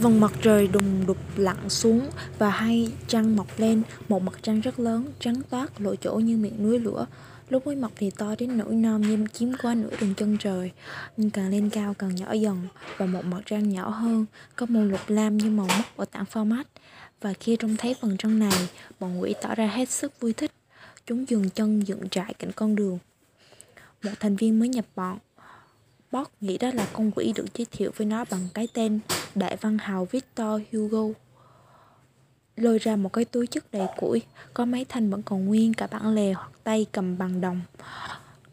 Vầng mặt trời đùng đục lặn xuống và hai trăng mọc lên, một mặt trăng rất lớn, trắng toát, lộ chỗ như miệng núi lửa. Lúc mới mọc thì to đến nỗi non như chiếm qua nửa đường chân trời, nhưng càng lên cao càng nhỏ dần, và một mặt trăng nhỏ hơn, có màu lục lam như màu mốc ở tảng format. Và khi trông thấy phần trăng này, bọn quỷ tỏ ra hết sức vui thích. Chúng dừng chân dựng trại cạnh con đường. Một thành viên mới nhập bọn, Bob nghĩ đó là con quỷ được giới thiệu với nó bằng cái tên Đại văn hào Victor Hugo. Lôi ra một cái túi chất đầy củi, có mấy thanh vẫn còn nguyên cả bản lề hoặc tay cầm bằng đồng.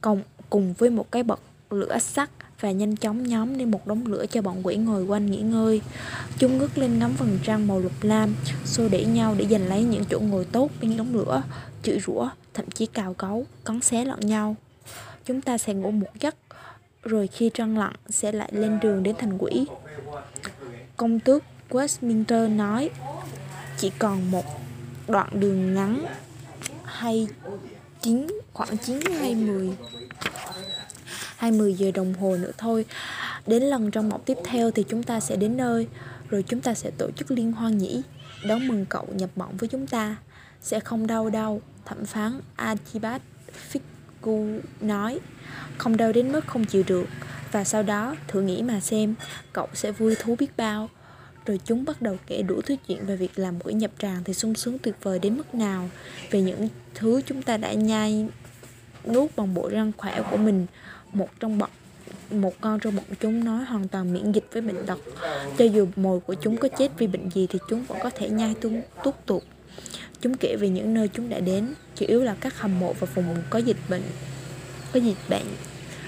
Cùng, cùng với một cái bật lửa sắt và nhanh chóng nhóm lên một đống lửa cho bọn quỷ ngồi quanh nghỉ ngơi. Chúng ngước lên ngắm vầng trăng màu lục lam, xô đẩy nhau để giành lấy những chỗ ngồi tốt bên đống lửa, chửi rủa, thậm chí cào cấu, cắn xé lẫn nhau. Chúng ta sẽ ngủ một giấc rồi khi trăng lặn sẽ lại lên đường đến thành quỷ. Công tước Westminster nói, chỉ còn một đoạn đường ngắn hay chín, khoảng 9 hay 10 hay 10 giờ đồng hồ nữa thôi. Đến lần trong mộng tiếp theo thì chúng ta sẽ đến nơi, rồi chúng ta sẽ tổ chức liên hoan nhỉ đón mừng cậu nhập mộng với chúng ta sẽ không đau đâu thẩm phán Archibald Gu nói, không đau đến mức không chịu được. Và sau đó, thử nghĩ mà xem, cậu sẽ vui thú biết bao. Rồi chúng bắt đầu kể đủ thứ chuyện về việc làm quỹ nhập tràng thì sung sướng tuyệt vời đến mức nào. Về những thứ chúng ta đã nhai nuốt bằng bộ răng khỏe của mình, một trong bọn, một con trong bọn chúng nói hoàn toàn miễn dịch với bệnh tật. Cho dù mồi của chúng có chết vì bệnh gì thì chúng vẫn có thể nhai tung tút tuột. Chúng kể về những nơi chúng đã đến chủ yếu là các hầm mộ và vùng có dịch bệnh, có dịch bệnh.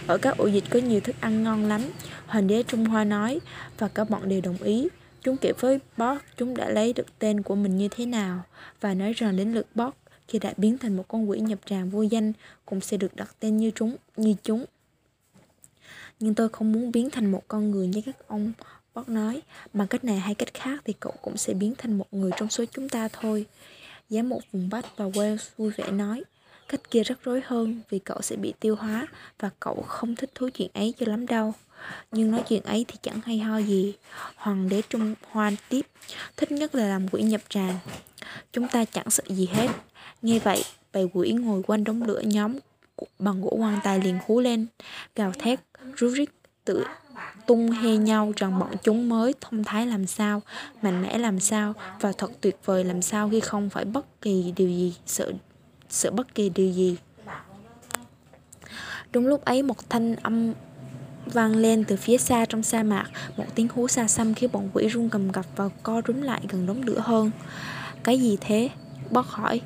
Ở các ổ dịch có nhiều thức ăn ngon lắm, hoàng đế trung hoa nói, và cả bọn đều đồng ý. Chúng kể với Bót chúng đã lấy được tên của mình như thế nào, và nói rằng đến lượt Bót khi đã biến thành một con quỷ nhập tràng vô danh, cũng sẽ được đặt tên như chúng như chúng. Nhưng tôi không muốn biến thành một con người như các ông Bót nói. Bằng cách này hay cách khác thì cậu cũng sẽ biến thành một người trong số chúng ta thôi giám mục vùng Bắc và Wales vui vẻ nói Cách kia rắc rối hơn vì cậu sẽ bị tiêu hóa và cậu không thích thú chuyện ấy cho lắm đâu. Nhưng nói chuyện ấy thì chẳng hay ho gì. Hoàng đế Trung Hoa tiếp, thích nhất là làm quỷ nhập tràng. Chúng ta chẳng sợ gì hết. Nghe vậy, bầy quỷ ngồi quanh đống lửa nhóm bằng gỗ quan tài liền hú lên, gào thét, rú rít, tự tung hê nhau rằng bọn chúng mới thông thái làm sao, mạnh mẽ làm sao và thật tuyệt vời làm sao khi không phải bất kỳ điều gì sợ sợ bất kỳ điều gì. Đúng lúc ấy một thanh âm vang lên từ phía xa trong sa mạc một tiếng hú xa xăm khiến bọn quỷ run cầm cập và co rúm lại gần đống lửa hơn. Cái gì thế? Bót hỏi.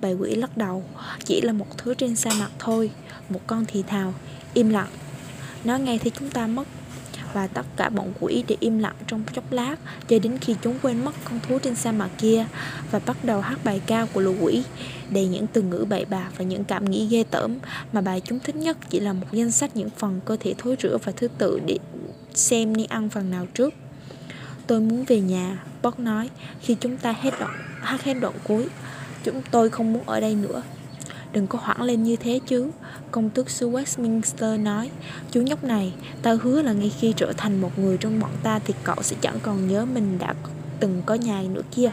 Bầy quỷ lắc đầu. Chỉ là một thứ trên sa mạc thôi. Một con thì thào im lặng nó nghe thấy chúng ta mất. Và tất cả bọn quỷ để im lặng trong chốc lát, cho đến khi chúng quên mất con thú trên sa mạc kia và bắt đầu hát bài ca của lũ quỷ, đầy những từ ngữ bậy bạ và những cảm nghĩ ghê tởm mà bài chúng thích nhất chỉ là một danh sách những phần cơ thể thối rữa và thứ tự để xem nên ăn phần nào trước. Tôi muốn về nhà, Bob nói, khi chúng ta hết đoạn, hát hết đoạn cuối, chúng tôi không muốn ở đây nữa. Đừng có hoảng lên như thế chứ. Công tước xứ Westminster nói Chú nhóc này Ta hứa là ngay khi trở thành một người trong bọn ta Thì cậu sẽ chẳng còn nhớ mình đã từng có nhà nữa kia.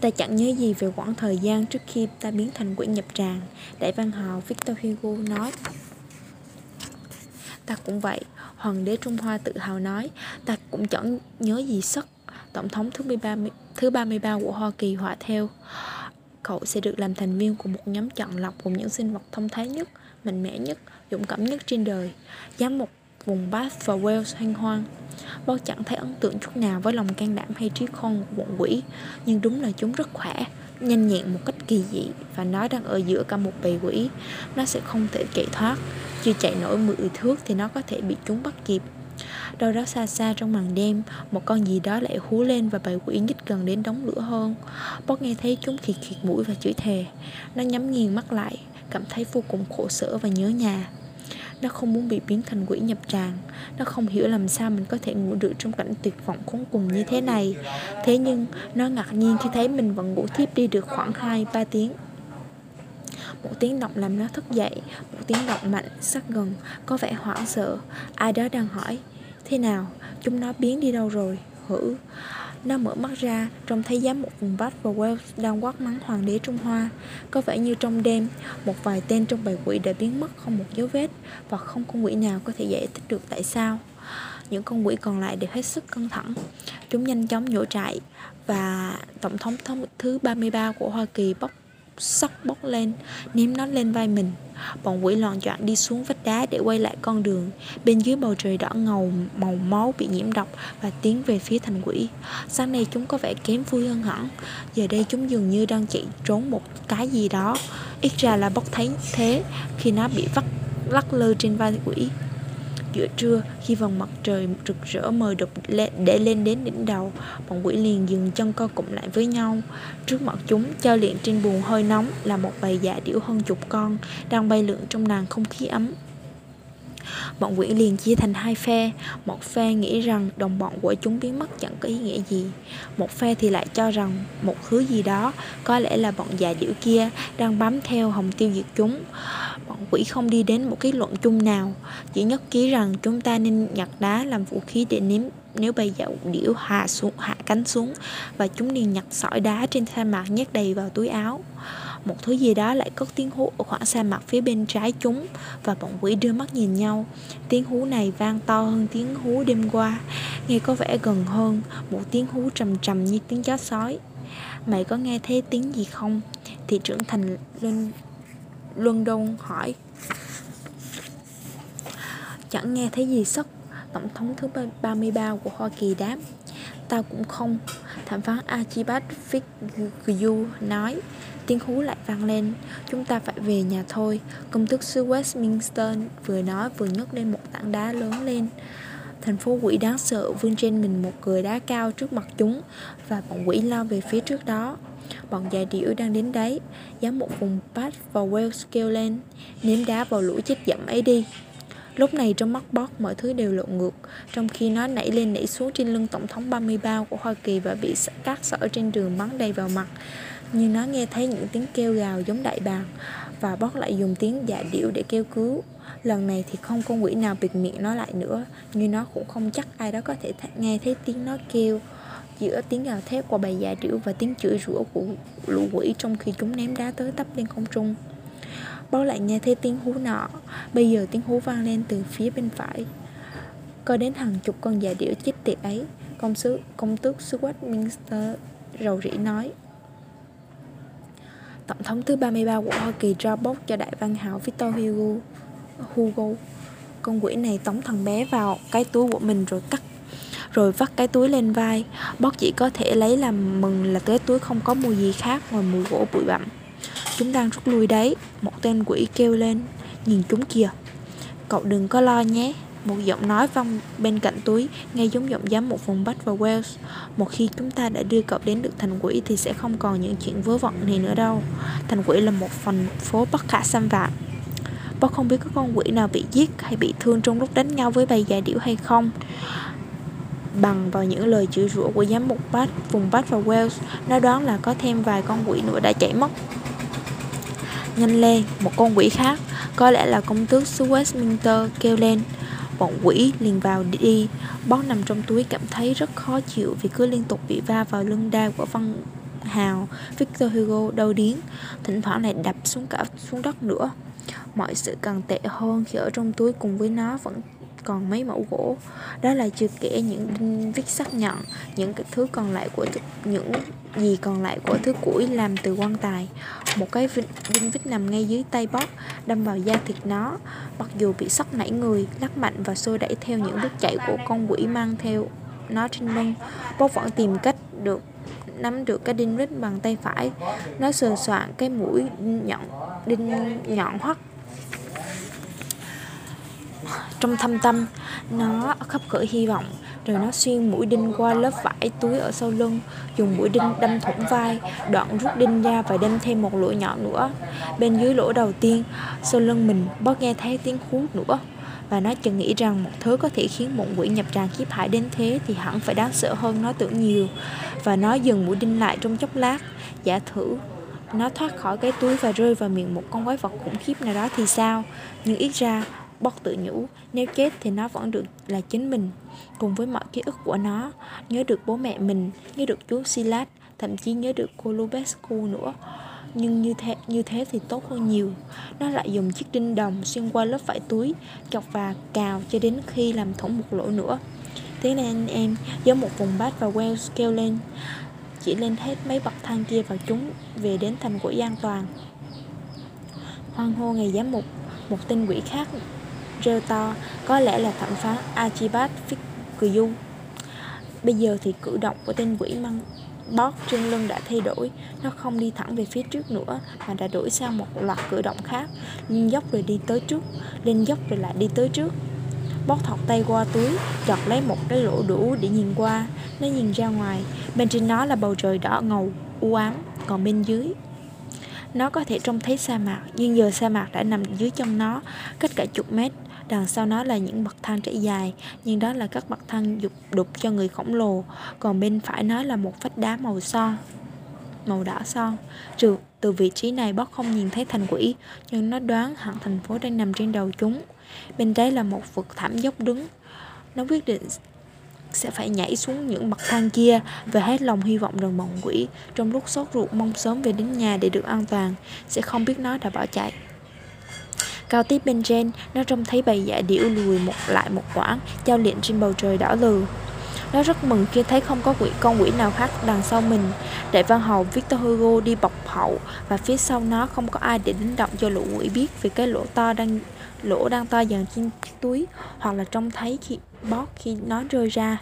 Ta chẳng nhớ gì về quãng thời gian trước khi ta biến thành quỷ nhập tràng Đại văn hào Victor Hugo nói. Ta cũng vậy Hoàng đế Trung Hoa tự hào nói Ta cũng chẳng nhớ gì sắc Tổng thống thứ 33, thứ 33 của Hoa Kỳ họa theo cậu sẽ được làm thành viên của một nhóm chọn lọc cùng những sinh vật thông thái nhất, mạnh mẽ nhất, dũng cảm nhất trên đời. Giám mục vùng Bath và Wales hoang hoang. Bao chẳng thấy ấn tượng chút nào với lòng can đảm hay trí khôn của bọn quỷ, nhưng đúng là chúng rất khỏe, nhanh nhẹn một cách kỳ dị và nó đang ở giữa cả một bầy quỷ. Nó sẽ không thể chạy thoát, chưa chạy nổi 10 thước thì nó có thể bị chúng bắt kịp. Đâu đó xa xa trong màn đêm, Một con gì đó lại hú lên và bầy quỷ nhích gần đến đống lửa hơn. Bót nghe thấy chúng khịt khịt mũi và chửi thề. Nó nhắm nghiền mắt lại, Cảm thấy vô cùng khổ sở và nhớ nhà. Nó không muốn bị biến thành quỷ nhập tràng. Nó không hiểu làm sao mình có thể ngủ được trong cảnh tuyệt vọng khốn cùng như thế này. Thế nhưng, nó ngạc nhiên khi thấy mình vẫn ngủ thiếp đi được khoảng 2-3 tiếng một tiếng động làm nó thức dậy Một tiếng động mạnh, sắc gần Có vẻ hoảng sợ. Ai đó đang hỏi Thế nào, chúng nó biến đi đâu rồi? Hử? Nó mở mắt ra, trông thấy giám một vùng Bách và Wells đang quát mắng hoàng đế Trung Hoa. Có vẻ như trong đêm, một vài tên trong bầy quỷ đã biến mất không một dấu vết Và không con quỷ nào có thể giải thích được tại sao. Những con quỷ còn lại đều hết sức căng thẳng. Chúng nhanh chóng nhổ trại và Tổng thống thống thứ 33 của Hoa Kỳ bóc sóc bốc lên, ném nó lên vai mình. Bọn quỷ loạn choạng đi xuống vách đá để quay lại con đường. Bên dưới bầu trời đỏ ngầu màu máu bị nhiễm độc và tiến về phía thành quỷ. Sáng nay chúng có vẻ kém vui hơn hẳn. Giờ đây chúng dường như đang chạy trốn một cái gì đó. Ít ra là bốc thấy thế khi nó bị vắt lắc lư trên vai quỷ. Giữa trưa, khi vòng mặt trời rực rỡ mời đục để lên đến đỉnh đầu, bọn quỷ liền dừng chân co cụm lại với nhau. Trước mặt chúng, treo liền trên buồn hơi nóng là một bầy dạ điểu hơn chục con, đang bay lượn trong làn không khí ấm. Bọn quỷ liền chia thành hai phe. Một phe nghĩ rằng đồng bọn của chúng biến mất chẳng có ý nghĩa gì. Một phe thì lại cho rằng một thứ gì đó, Có lẽ là bọn già điểu kia, đang bám theo hồng tiêu diệt chúng. Bọn quỷ không đi đến một kết luận chung nào. Chỉ nhất trí rằng chúng ta nên nhặt đá làm vũ khí để nếm nếu bây giờ điểu hạ xuống, hạ cánh xuống và chúng liền nhặt sỏi đá trên sa mạc nhét đầy vào túi áo, một thứ gì đó lại cất tiếng hú ở khoảng sa mạc phía bên trái chúng và bọn quỷ đưa mắt nhìn nhau. Tiếng hú này vang to hơn tiếng hú đêm qua, nghe có vẻ gần hơn một tiếng hú trầm trầm như tiếng chó sói. Mày có nghe thấy tiếng gì không? Thị trưởng thành luân luân đôn hỏi. Chẳng nghe thấy gì sắc tổng thống thứ 33 của Hoa Kỳ đáp. Tao cũng không, Thẩm phán Archibald Fitzgerald nói. Tiếng hú lại vang lên. Chúng ta phải về nhà thôi, Công tước xứ Westminster vừa nói vừa nhấc lên một tảng đá lớn lên. Thành phố quỷ đáng sợ vươn trên mình một cười đá cao trước mặt chúng Và bọn quỷ lao về phía trước đó. Bọn già điểu đang đến đấy, Dám một vùng bát và Wales kêu lên, Ném đá vào lũ chết dẫm ấy đi. Lúc này trong mắt Bob mọi thứ đều lộn ngược, Trong khi nó nảy lên nảy xuống trên lưng Tổng thống 33 của Hoa Kỳ Và bị các sở trên đường bắn đầy vào mặt Nhưng nó nghe thấy những tiếng kêu gào giống đại bàng, Và Bob lại dùng tiếng dạ điệu để kêu cứu Lần này thì không con quỷ nào bịt miệng nó lại nữa, Nhưng nó cũng không chắc ai đó có thể nghe thấy tiếng nó kêu giữa tiếng gào thét của bầy dạ điểu và tiếng chửi rủa của lũ quỷ trong khi chúng ném đá tới tấp lên không trung. Bố lại nghe thấy tiếng hú nọ. Bây giờ tiếng hú vang lên từ phía bên phải. Có đến hàng chục con già điểu chết tiệt ấy. Công sứ, công tước xứ Westminster rầu rĩ nói. Tổng thống thứ 33 của Hoa Kỳ ra bốc cho đại văn hảo Victor Hugo Hugo. Con quỷ này tống thằng bé vào cái túi của mình rồi cắt, rồi vắt cái túi lên vai. Bót chỉ có thể lấy làm mừng là cái túi không có mùi gì khác ngoài mùi gỗ bụi bặm. Chúng đang rút lui đấy. Một tên quỷ kêu lên Nhìn chúng kìa. Cậu đừng có lo nhé. Một giọng nói vang bên cạnh túi Nghe giống giọng giám một vùng Bách và Wales. Một khi chúng ta đã đưa cậu đến được thành quỷ Thì sẽ không còn những chuyện vớ vẩn này nữa đâu. Thành quỷ là một phần phố bất khả xâm phạm. Bác không biết có con quỷ nào bị giết hay bị thương trong lúc đánh nhau với bầy già điểu hay không. Bằng vào những lời chửi rủa của giám mục Bath, vùng Bath và Wales, nó đoán là có thêm vài con quỷ nữa đã chạy mất. Nhanh lên, một con quỷ khác, có lẽ là công tước xứ Westminster kêu lên. Bọn quỷ liền vào đi, bó nằm trong túi cảm thấy rất khó chịu vì cứ liên tục bị va vào lưng đai của văn hào Victor Hugo đau điến, thỉnh thoảng lại đập xuống cả xuống đất nữa. Mọi sự càng tệ hơn khi ở trong túi cùng với nó vẫn còn mấy mẫu gỗ. Đó là chưa kể những đinh vít sắc nhọn những cái thứ còn lại của những gì còn lại của thứ củi làm từ quan tài. Một cái đinh vít nằm ngay dưới tay bóp, đâm vào da thịt nó. Mặc dù bị sốc nảy người, lắc mạnh và xô đẩy theo những bước chạy của con quỷ mang theo nó trên lưng. Bóp vẫn tìm cách được, nắm được cái đinh vít bằng tay phải. Nó sờ soạn cái mũi nhọn, đinh nhọn hoắt trong thâm tâm. Nó khắp khởi hy vọng, rồi nó xuyên mũi đinh qua lớp vải túi ở sau lưng, dùng mũi đinh đâm thủng vai, đoạn rút đinh ra và đâm thêm một lỗ nhỏ nữa. Bên dưới lỗ đầu tiên, sau lưng mình bớt nghe thấy tiếng hú nữa, và nó chợt nghĩ rằng một thứ có thể khiến một quỷ nhập tràn khiếp hại đến thế thì hẳn phải đáng sợ hơn nó tưởng nhiều. Và nó dừng mũi đinh lại trong chốc lát. Giả thử, nó thoát khỏi cái túi và rơi vào miệng một con quái vật khủng khiếp nào đó thì sao? Nhưng ít ra Bóc tự nhủ, nếu chết thì nó vẫn được là chính mình, cùng với mọi ký ức của nó, nhớ được bố mẹ mình, nhớ được chú Silas, thậm chí nhớ được cô Lubescu nữa. Nhưng như thế như thế thì tốt hơn nhiều. Nó lại dùng chiếc đinh đồng xuyên qua lớp vải túi Chọc và cào cho đến khi làm thủng một lỗ nữa. Thế nên anh em giống một vùng bát và Wells kêu lên Chỉ lên hết mấy bậc thang kia vào chúng Về đến thành của an toàn. Hoang hô ngày giám mục Một tên quỷ khác rêu to Có lẽ là thẩm phán Archibald Fitzgerald Bây giờ thì cử động của tên quỷ mang bót trên lưng đã thay đổi Nó không đi thẳng về phía trước nữa Mà đã đổi sang một loạt cử động khác Lên dốc rồi đi tới trước Lên dốc rồi lại đi tới trước. Bót thọc tay qua túi Chọt lấy một cái lỗ đủ để nhìn qua. Nó nhìn ra ngoài Bên trên nó là bầu trời đỏ ngầu, u ám Còn bên dưới. Nó có thể trông thấy sa mạc Nhưng giờ sa mạc đã nằm dưới chân nó Cách cả chục mét. Đằng sau nó là những bậc thang trải dài, nhưng đó là các bậc thang dục đục cho người khổng lồ. Còn bên phải nó là một vách đá màu son, màu đỏ son. Trừ từ vị trí này bác không nhìn thấy thành quỷ, nhưng nó đoán hẳn thành phố đang nằm trên đầu chúng. Bên trái là một vực thảm dốc đứng. Nó quyết định sẽ phải nhảy xuống những bậc thang kia và hết lòng hy vọng rằng bọn quỷ trong lúc sốt ruột mong sớm về đến nhà để được an toàn sẽ không biết nó đã bỏ chạy. Cao tiếp bên trên, nó trông thấy bầy dạ điểu lùi một lại một quãng, giao luyện trên bầu trời đỏ lừ. Nó rất mừng khi thấy không có quỷ con quỷ nào khác đằng sau mình. Đại văn hầu Victor Hugo đi bọc hậu và phía sau nó không có ai để đánh động cho lũ quỷ biết vì cái lỗ to đang lỗ đang to dần trên chiếc túi hoặc là trông thấy khi bót khi nó rơi ra.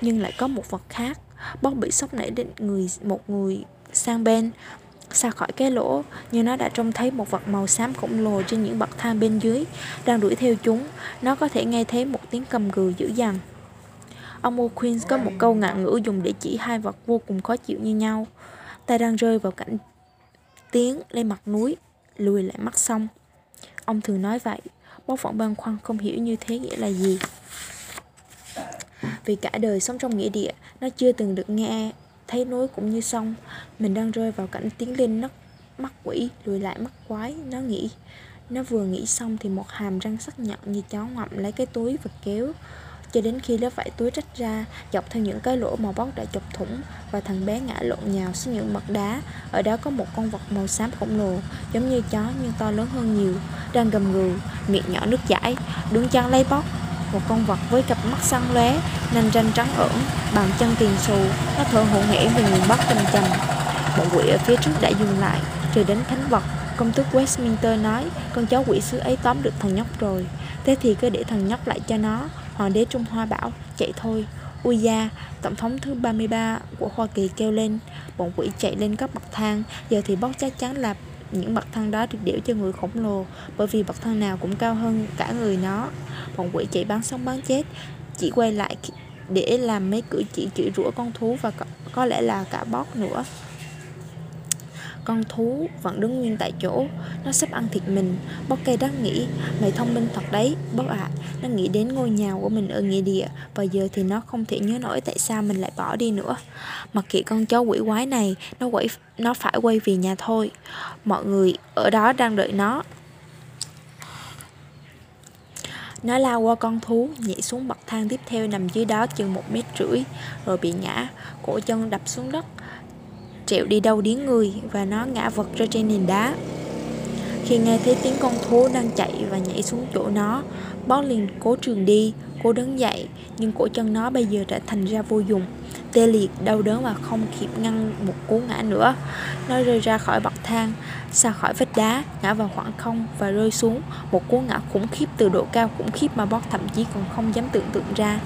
Nhưng lại có một vật khác. Bót bị sốc nảy đến người một người sang bên xa khỏi cái lỗ như nó đã trông thấy một vật màu xám khổng lồ trên những bậc thang bên dưới, đang đuổi theo chúng. Nó có thể nghe thấy một tiếng cầm gừ dữ dằn. Ông O'Quinn có một câu ngạn ngữ dùng để chỉ hai vật vô cùng khó chịu như nhau. Ta đang rơi vào cảnh tiến lên mặt núi, lùi lại mắt sông. Ông thường nói vậy, bố phận băn khoăn không hiểu như thế nghĩa là gì. Vì cả đời sống trong nghĩa địa, nó chưa từng được nghe thấy núi cũng như sông. Mình đang rơi vào cảnh tiến lên nấc, mắt quỷ, lùi lại mắt quái. Nó nghĩ, nó vừa nghĩ xong thì một hàm răng sắc nhọn như chó ngậm lấy cái túi và kéo. Cho đến khi lớp vải túi rách ra, dọc theo những cái lỗ màu bóc đã chọc thủng và thằng bé ngã lộn nhào xuống những mặt đá. Ở đó có một con vật màu xám khổng lồ, giống như chó nhưng to lớn hơn nhiều, đang gầm gừ, miệng nhỏ nước chảy, đứng chăn lấy bóc một con vật với cặp mắt săn lóe nanh ranh trắng ẩn, bàn chân tiền xù, nó thở hổn hển về nguồn bắc trầm trầm bọn quỷ ở phía trước đã dừng lại rồi đến thánh vật. Công tước westminster nói, con chó quỷ sứ ấy tóm được thằng nhóc rồi. Thế thì cứ để thằng nhóc lại cho nó. Hoàng đế trung hoa bảo, chạy thôi. Ui da, tổng thống thứ 33 của hoa kỳ kêu lên. Bọn quỷ chạy lên các bậc thang, giờ thì bóc chắc chắn là những bậc thang đó được đểu cho người khổng lồ bởi vì bậc thang nào cũng cao hơn cả người nó. Bọn quỷ chạy bán sống bán chết chỉ quay lại để làm mấy cử chỉ chửi rủa con thú và có, có lẽ là cả bót nữa con thú vẫn đứng nguyên tại chỗ. Nó sắp ăn thịt mình. Bóc cây đắc nghĩ Mày thông minh thật đấy Bóc ạ. À, Nó nghĩ đến ngôi nhà của mình ở nghĩa địa Và giờ thì nó không thể nhớ nổi tại sao mình lại bỏ đi nữa. Mặc kệ con chó quỷ quái này Nó quẩy, nó phải quay về nhà thôi. Mọi người ở đó đang đợi nó. Nó lao qua con thú, nhảy xuống bậc thang tiếp theo nằm dưới đó chừng một mét rưỡi, rồi bị ngã, cổ chân đập xuống đất. Trẹo đi đâu điếng người và nó ngã vật ra trên nền đá. Khi nghe thấy tiếng con thú đang chạy và nhảy xuống chỗ nó, Bón liền cố trường đi, cố đứng dậy, nhưng cổ chân nó bây giờ đã thành ra vô dụng tê liệt, đau đớn và không kịp ngăn một cú ngã nữa. Nó rơi ra khỏi bậc thang, xa khỏi vách đá, ngã vào khoảng không và rơi xuống một cú ngã khủng khiếp từ độ cao khủng khiếp mà bót thậm chí còn không dám tưởng tượng ra.